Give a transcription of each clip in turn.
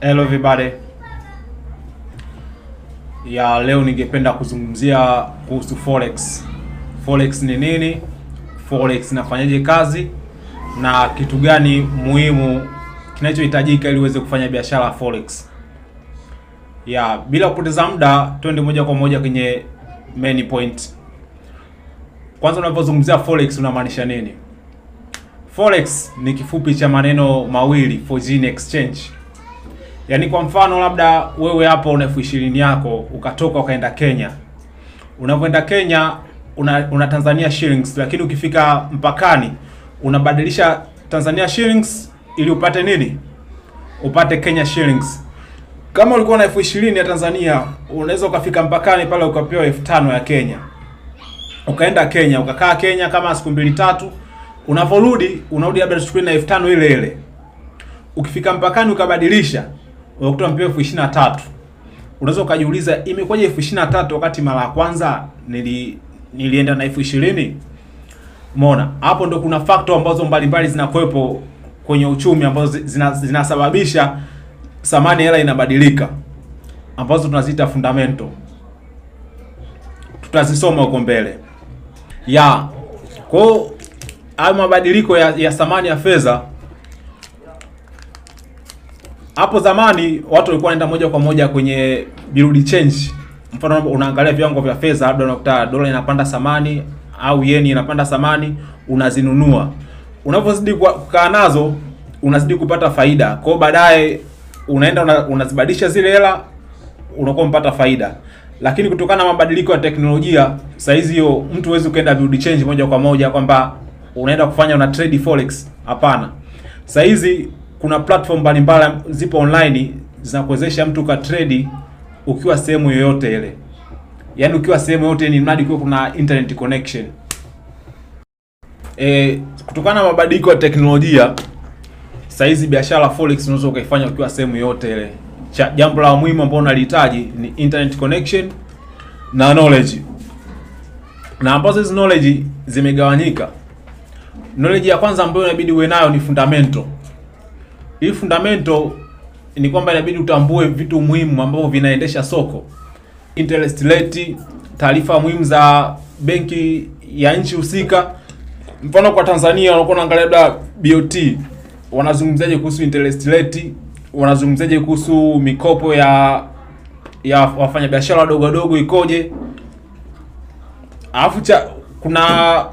Hello everybody. Ya leo ningependa kuzungumzia kuhusu forex. Forex ni nini? Forex inafanyaje kazi na kitu gani muhimu kinachohitajika ili uweze kufanya biashara forex. Ya bila kupoteza muda, twende moja kwa moja kwenye main point. Kwanza, unapozungumzia forex unamaanisha nini? Forex ni kifupi cha maneno mawili foreign exchange. Yaani kwa mfano labda wewe hapo una elfu ishirini yako ukatoka ukaenda Kenya. Unapoenda Kenya una, una Tanzania shillings lakini ukifika mpakani unabadilisha Tanzania shillings ili upate nini? Upate Kenya shillings. Kama ulikuwa na elfu ishirini ya Tanzania unaweza ukafika mpakani pale ukapewa elfu tano ya Kenya. Ukaenda Kenya ukakaa Kenya kama siku mbili tatu, unavorudi unarudi labda tuchukue na elfu tano ile ile. Ukifika mpakani ukabadilisha unakuta mpewa elfu ishirini na tatu. Unaweza ukajiuliza imekuwaje elfu ishirini na tatu wakati mara ya kwanza nili nilienda na elfu ishirini? Umeona hapo, ndo kuna factor ambazo mbalimbali zinakuwepo kwenye uchumi ambazo zina, zinasababisha thamani hela inabadilika ambazo tunaziita fundamental. Tutazisoma huko mbele ya kwao hayo mabadiliko ya thamani ya fedha hapo zamani watu walikuwa wanaenda moja kwa moja kwenye birudi change. Mfano unaangalia viwango vya fedha, labda unakuta dola inapanda thamani au yeni inapanda thamani, unazinunua. Unapozidi kukaa nazo unazidi kupata faida. Kwa hiyo baadaye unaenda una, unazibadilisha zile hela unakuwa mpata faida. Lakini kutokana na mabadiliko ya teknolojia, saa hizi hiyo mtu huwezi ukaenda birudi change moja kwa moja kwamba unaenda kufanya una trade forex. Hapana. Saa hizi kuna platform mbalimbali zipo online zinakuwezesha mtu ka trade ukiwa sehemu yoyote ile, yaani ukiwa sehemu yoyote, ni mradi ukiwa kuna internet connection. E, kutokana na mabadiliko ya teknolojia saizi biashara forex unaweza ukaifanya ukiwa sehemu yoyote ile. Jambo la muhimu ambalo unalihitaji ni internet connection na knowledge, na ambazo hizi knowledge zimegawanyika. Knowledge ya kwanza ambayo inabidi uwe nayo ni fundamental hii fundamental ni kwamba inabidi utambue vitu muhimu ambavyo vinaendesha soko, interest rate, taarifa muhimu za benki ya nchi husika. Mfano kwa Tanzania unakuwa unaangalia labda BOT wanazungumzaje kuhusu interest rate, wanazungumzaje kuhusu mikopo ya ya wafanyabiashara wadogo wadogo ikoje, alafu cha kuna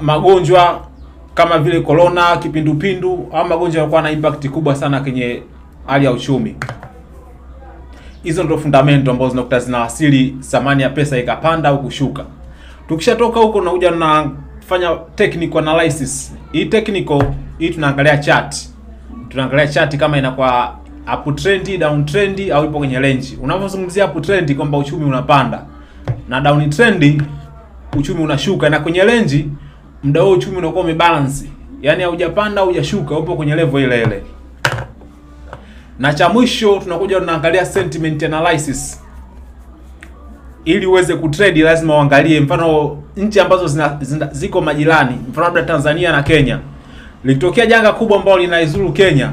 magonjwa kama vile corona, kipindupindu au magonjwa yalikuwa na impact kubwa sana kwenye hali ya uchumi. Hizo ndio fundamento ambazo zinakuta zinawasili thamani ya pesa ikapanda au kushuka. Tukishatoka huko unakuja fanya technical analysis. Hii technical hii tunaangalia chart. Tunaangalia chart kama inakuwa up trend, au ipo kwenye range. Unapozungumzia up kwamba uchumi unapanda na down uchumi unashuka na kwenye range muda huo uchumi unakuwa umebalance, yaani haujapanda haujashuka, upo kwenye level ile ile. Na cha mwisho tunakuja tunaangalia sentiment analysis. Ili uweze kutrade lazima uangalie, mfano nchi ambazo zina, zina, ziko majirani, mfano labda Tanzania na Kenya. Likitokea janga kubwa ambalo linaizuru Kenya,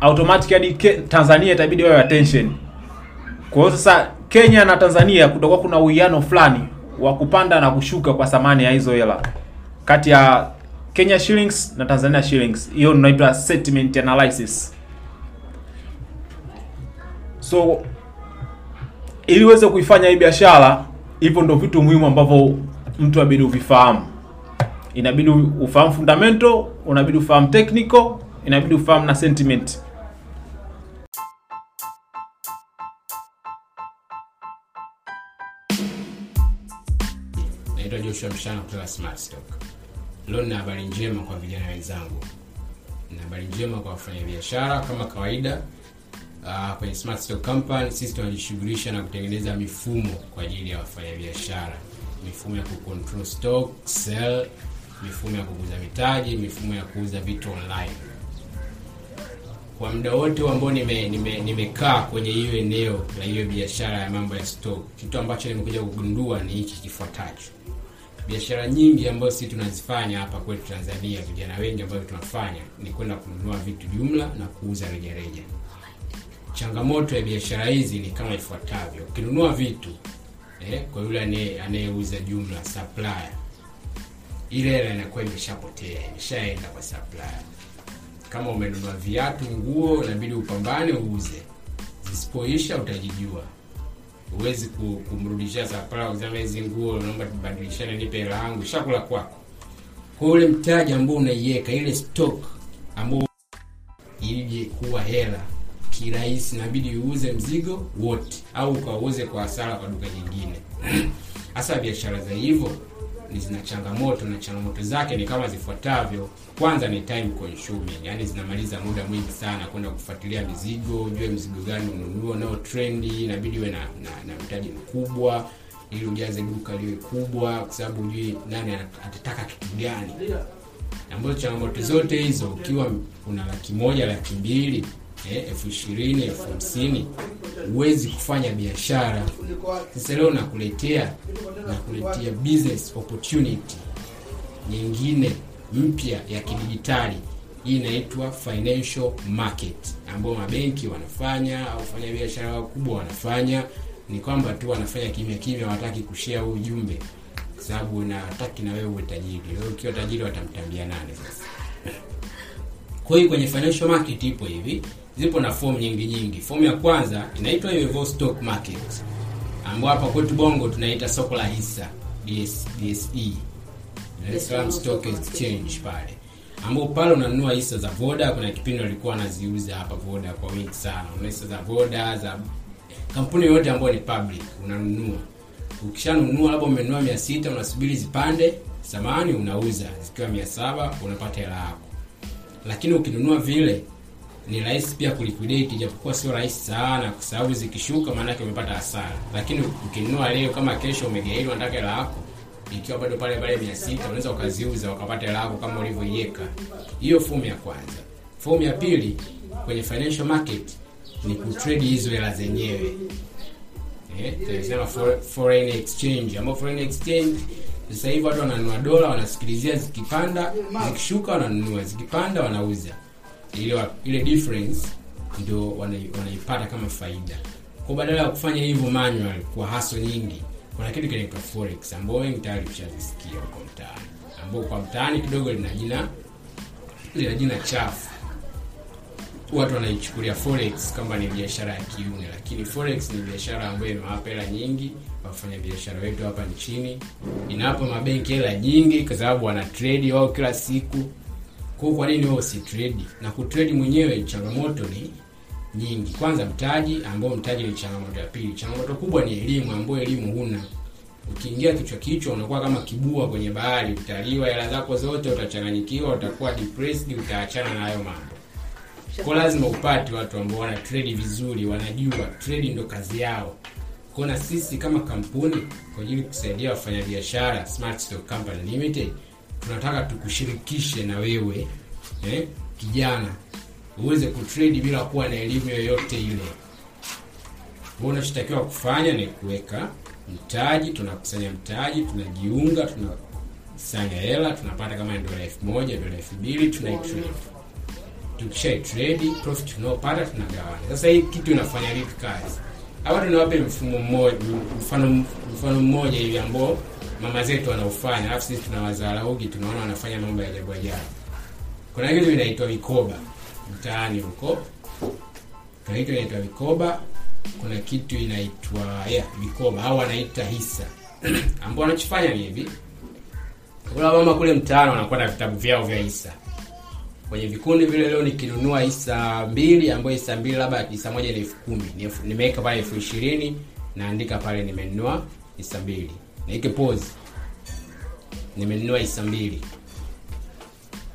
automatically Tanzania itabidi wawe attention. Kwa hiyo sasa Kenya na Tanzania kutakuwa kuna uwiano fulani wa kupanda na kushuka kwa thamani ya hizo hela kati ya Kenya shillings na Tanzania shillings. Hiyo inaitwa sentiment analysis. So ili uweze kuifanya hii biashara, hivyo ndio vitu muhimu ambavyo mtu abidi uvifahamu. Inabidi ufahamu fundamental, unabidi ufahamu technical, inabidi ufahamu na sentiment. Naitwa Joshua Mshana kutoka Smart Stock. Leo nina habari njema kwa vijana wenzangu, na habari njema kwa wafanyabiashara. Kama kawaida, uh, kwenye Smart Stock Company sisi tunajishughulisha na kutengeneza mifumo kwa ajili ya wafanyabiashara, mifumo ya kucontrol stock, sell, mifumo ya kukuza mitaji, mifumo ya kuuza vitu online. Kwa muda wote ambao nimekaa nime, nime kwenye hiyo eneo la hiyo biashara ya mambo ya stock, kitu ambacho nimekuja kugundua ni hiki kifuatacho biashara nyingi ambazo sisi tunazifanya hapa kwetu Tanzania, vijana wengi ambao tunafanya ni kwenda kununua vitu jumla na kuuza rejareja. changamoto ya biashara hizi ni kama ifuatavyo. Ukinunua vitu eh, kwa yule anayeuza jumla supplier ile hela inakuwa imeshapotea imeshaenda kwa supplier. Kama umenunua viatu nguo inabidi upambane uuze. Zisipoisha utajijua huwezi ku- kumrudishia zapala kusema hizi nguo naomba tubadilishane nipe hela yangu shakula kwako kwa ule mtaji ambao unaiweka ile stock ambao ije kuwa hela kirahisi inabidi uuze mzigo wote au ukauze kwa hasara kwa duka jingine. hasa biashara za hivyo zina changamoto na changamoto zake ni kama zifuatavyo. Kwanza ni time consuming yani zinamaliza muda mwingi sana kwenda kufuatilia mizigo ujue mzigo gani ununue nao trendi inabidi uwe na, na, na mtaji mkubwa ili ujaze duka liwe kubwa kwa sababu ujui nani atataka kitu gani. Ambazo changamoto zote hizo ukiwa una laki moja laki mbili elfu ishirini elfu hamsini huwezi kufanya biashara. Sasa leo nakuletea nakuletea business opportunity nyingine mpya ya kidijitali. Hii inaitwa financial market ambayo mabenki wanafanya au fanya biashara wakubwa wanafanya. Ni kwamba tu wanafanya kimya kimya wataki kushare huu ujumbe kwa sababu nataki na wewe uwe tajiri. Wewe ukiwa tajiri watamtambia nani sasa? Kwa hiyo kwenye financial market ipo hivi zipo na fomu nyingi nyingi Fomu ya kwanza inaitwa hivyo stock market ambao hapa kwetu bongo tunaita soko la hisa DS, DSE Dar es Salaam Stock Exchange pale ambao pale unanunua hisa za Voda. Kuna kipindi walikuwa wanaziuza hapa Voda kwa wingi sana, una hisa za Voda za kampuni yoyote ambayo ni public unanunua. Ukishanunua labda umenunua mia sita unasubiri zipande samani, unauza zikiwa mia saba unapata hela yako. Lakini ukinunua vile ni rahisi pia kuliquidate, japokuwa sio rahisi sana, kwa sababu zikishuka maanake umepata hasara. Lakini ukinunua leo, kama kesho umegairi, unataka hela yako ikiwa bado pale pale mia sita unaweza ukaziuza ukapata hela yako kama ulivyoiweka. Hiyo fomu ya kwanza. Fomu ya pili kwenye financial market ni kutrade hizo hela zenyewe eh, tunasema for- foreign exchange ambao foreign exchange sasa hivi watu wananunua dola wanasikilizia zikipanda zikishuka wananunua zikipanda wanauza ile ile difference ndio wanai- wanaipata kama faida kwa badala ya kufanya hivyo manual kwa haso nyingi kuna kitu kinaitwa forex ambao wengi tayari tushazisikia huko mtaani ambao kwa mtaani kidogo lina jina lina jina chafu watu wanaichukulia forex kama ni biashara ya kiume, lakini forex ni biashara ambayo imewapa hela nyingi wafanya biashara wetu hapa nchini, inawapa mabenki hela nyingi kwa sababu wana trade wao kila siku. Kwa kwa nini wewe si? Na kutrade mwenyewe changamoto ni nyingi. Kwanza mtaji, ambao mtaji ni changamoto ya pili. Changamoto kubwa ni elimu, ambayo elimu huna. Ukiingia kichwa kichwa, unakuwa kama kibua kwenye bahari, utaliwa hela zako zote, utachanganyikiwa, utakuwa depressed, utaachana na hayo mambo kwa lazima upate watu ambao wana trade vizuri, wanajua trade ndo kazi yao. Kwa na sisi kama kampuni kwa ajili kusaidia wafanyabiashara Smart Stock Company Limited tunataka tukushirikishe na wewe eh, kijana uweze kutrade bila kuwa na elimu yoyote ile. Wewe unachotakiwa kufanya ni kuweka mtaji, tunakusanya mtaji, tunajiunga, tunasanya hela, tunapata kama dola elfu moja dola elfu mbili tunaitrade tukisha trade profit tunaopata tunagawana. Sasa hii kitu inafanya vipi kazi? Hapa tunawape mfumo mmoja, mfano mfano mmoja hivi ambao mama zetu wanaufanya, alafu sisi tunawadharaugi, tunaona wanafanya mambo ya ajabu ajabu. Kuna kitu inaitwa mikoba mtaani huko, kuna kitu inaitwa mikoba, kuna kitu inaitwa yeah, mikoba au wanaita hisa. Ambao wanachofanya ni hivi, kuna mama kule mtaani wanakuwa na vitabu vyao vya hisa. Kwenye vikundi vile. Leo nikinunua hisa mbili, ambayo hisa mbili labda hisa moja ni elfu kumi. Ni nimeweka pale elfu ishirini naandika pale nimenunua hisa mbili, naike pause, nimenunua hisa mbili.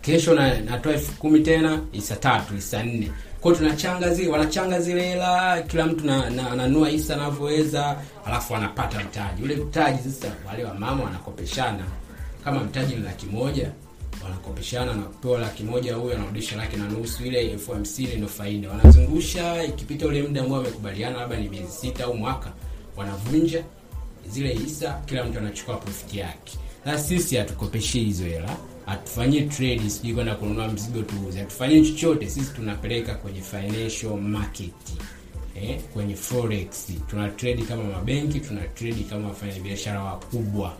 Kesho na, natoa elfu kumi tena hisa tatu, hisa nne. kwao tunachanga zile, wanachanga zile hela, kila mtu ananua na- hisa anavyoweza, alafu anapata mtaji. Ule mtaji sasa, wale wa wanakopeshana, kama mtaji ni laki moja wanakopeshana na kupewa laki moja, huyo anarudisha laki na nusu, ile elfu hamsini ndio faida. Wanazungusha, ikipita ule muda ambao wamekubaliana, labda ni miezi sita au mwaka, wanavunja zile hisa, kila mtu anachukua profiti yake. Na sisi hatukopeshi hizo hela, hatufanyii trade, sijui kwenda kununua mzigo tuuze, hatufanyii chochote. Sisi tunapeleka kwenye financial market, eh, kwenye forex tuna trade kama mabenki tuna trade kama wafanyabiashara wakubwa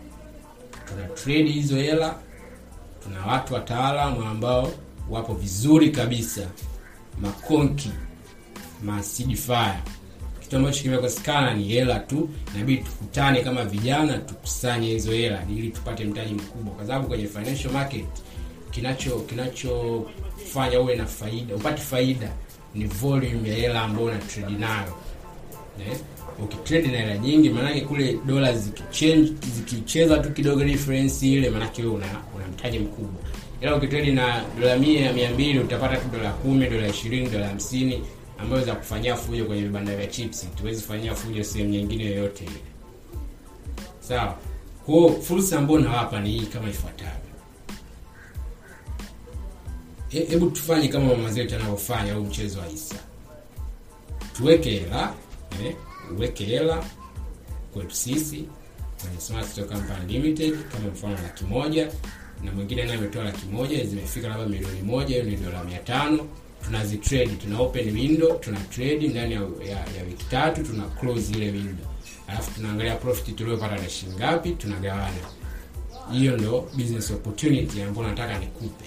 tuna trade hizo hela tuna watu wataalamu ambao wapo vizuri kabisa makonki masidifaya kitu ambacho kimekosekana ni hela tu inabidi tukutane kama vijana tukusanye hizo hela ili tupate mtaji mkubwa. Kwa sababu kwenye financial market kinacho kinachofanya uwe na faida upate faida ni volume ya hela ambayo una trade nayo. Eh? ukitrade na hela nyingi maanake kule dola zikichange zikicheza tu kidogo difference ile maanake una, una mtaji mkubwa. Ila ukitrade na dola mia mia mbili utapata tu dola kumi dola ishirini dola hamsini ambayo za kufanyia fujo kwenye vibanda vya chips. Tuwezi kufanyia fujo sehemu nyingine yoyote ile. Sawa. Kwao fursa ambayo nawapa ni hii kama ifuatavyo. He- hebu tufanye kama mama zetu anavyofanya huu mchezo wa hisa tuweke hela eh, uweke hela kwetu sisi kwenye Smart Store Company Limited kama mfano laki moja na mwingine naye ametoa laki moja zimefika labda milioni moja hiyo ni dola mia tano tunazitrade tuna open window tuna trade ndani ya, ya, ya wiki tatu tuna close ile window. Alafu tunaangalia profit tuliyopata na shilingi ngapi tunagawana. Hiyo ndo business opportunity ambayo nataka nikupe.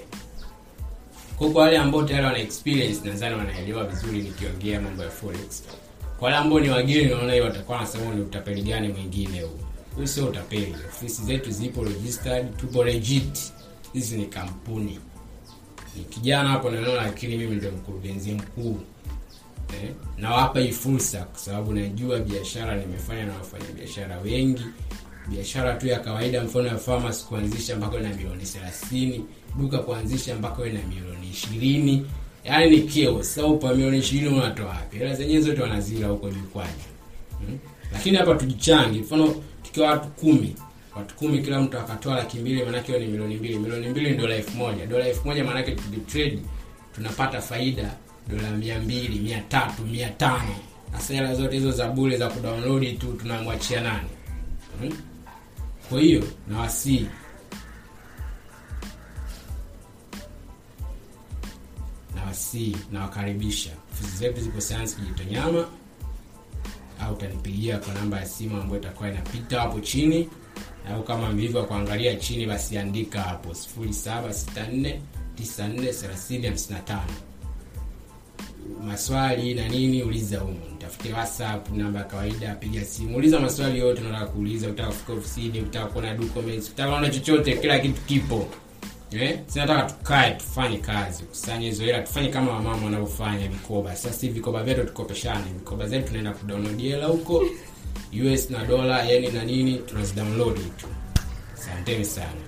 Kwa kwa wale ambao tayari wana experience nadhani wanaelewa vizuri nikiongea mambo ya forex. Kwa wale ambao ni wageni naona hiyo watakuwa wanasema ni utapeli gani mwingine huu. Huu sio utapeli. Ofisi zetu zipo registered tupo legit. Hizi ni kampuni. ni kijana hapo naona lakini mimi ndio mkurugenzi mkuu. Eh, nawapa hii fursa kwa sababu najua biashara nimefanya na wafanya biashara wengi. Biashara tu ya kawaida mfano ya farmers kuanzisha mpaka na milioni 30 duka kuanzisha mpaka na milioni 20 yaani ni kio sasa upa milioni 20 unatoa wapi? Hela zenyewe zote wanazila huko jukwani hmm? lakini hapa tujichange mfano tukiwa watu kumi watu kumi kila mtu akatoa laki mbili maanake hiyo ni milioni mbili. Milioni mbili ni dola elfu moja. Dola elfu moja maanake tukitrade tunapata faida dola mia mbili mia tatu mia tano. Sasa hela zote hizo za bure za kudownload tu tunamwachia nani? Hmm? kwa hiyo nawasii nawasii nawakaribisha. Ofisi zetu zipo sayansi kijitonyama au utanipigia kwa namba ya simu ambayo itakuwa inapita hapo chini au kama mlivyo kuangalia chini basi andika hapo 0764943055 maswali na nini uliza humo nitafute whatsapp namba ya kawaida piga simu. Uliza maswali yote unataka kuuliza utaka kufika ofisini utaka kuona documents utaka kuona chochote kila kitu kipo. Eh? Sinataka tukae tufanye kazi. Kusanye hizo hela tufanye kama wamama wanavyofanya vikoba. Sasa hivi vikoba vyetu tukopeshane. Vikoba zetu tunaenda kudownload hela huko us na dola yani na nini tunazidownload tu. Asanteni sana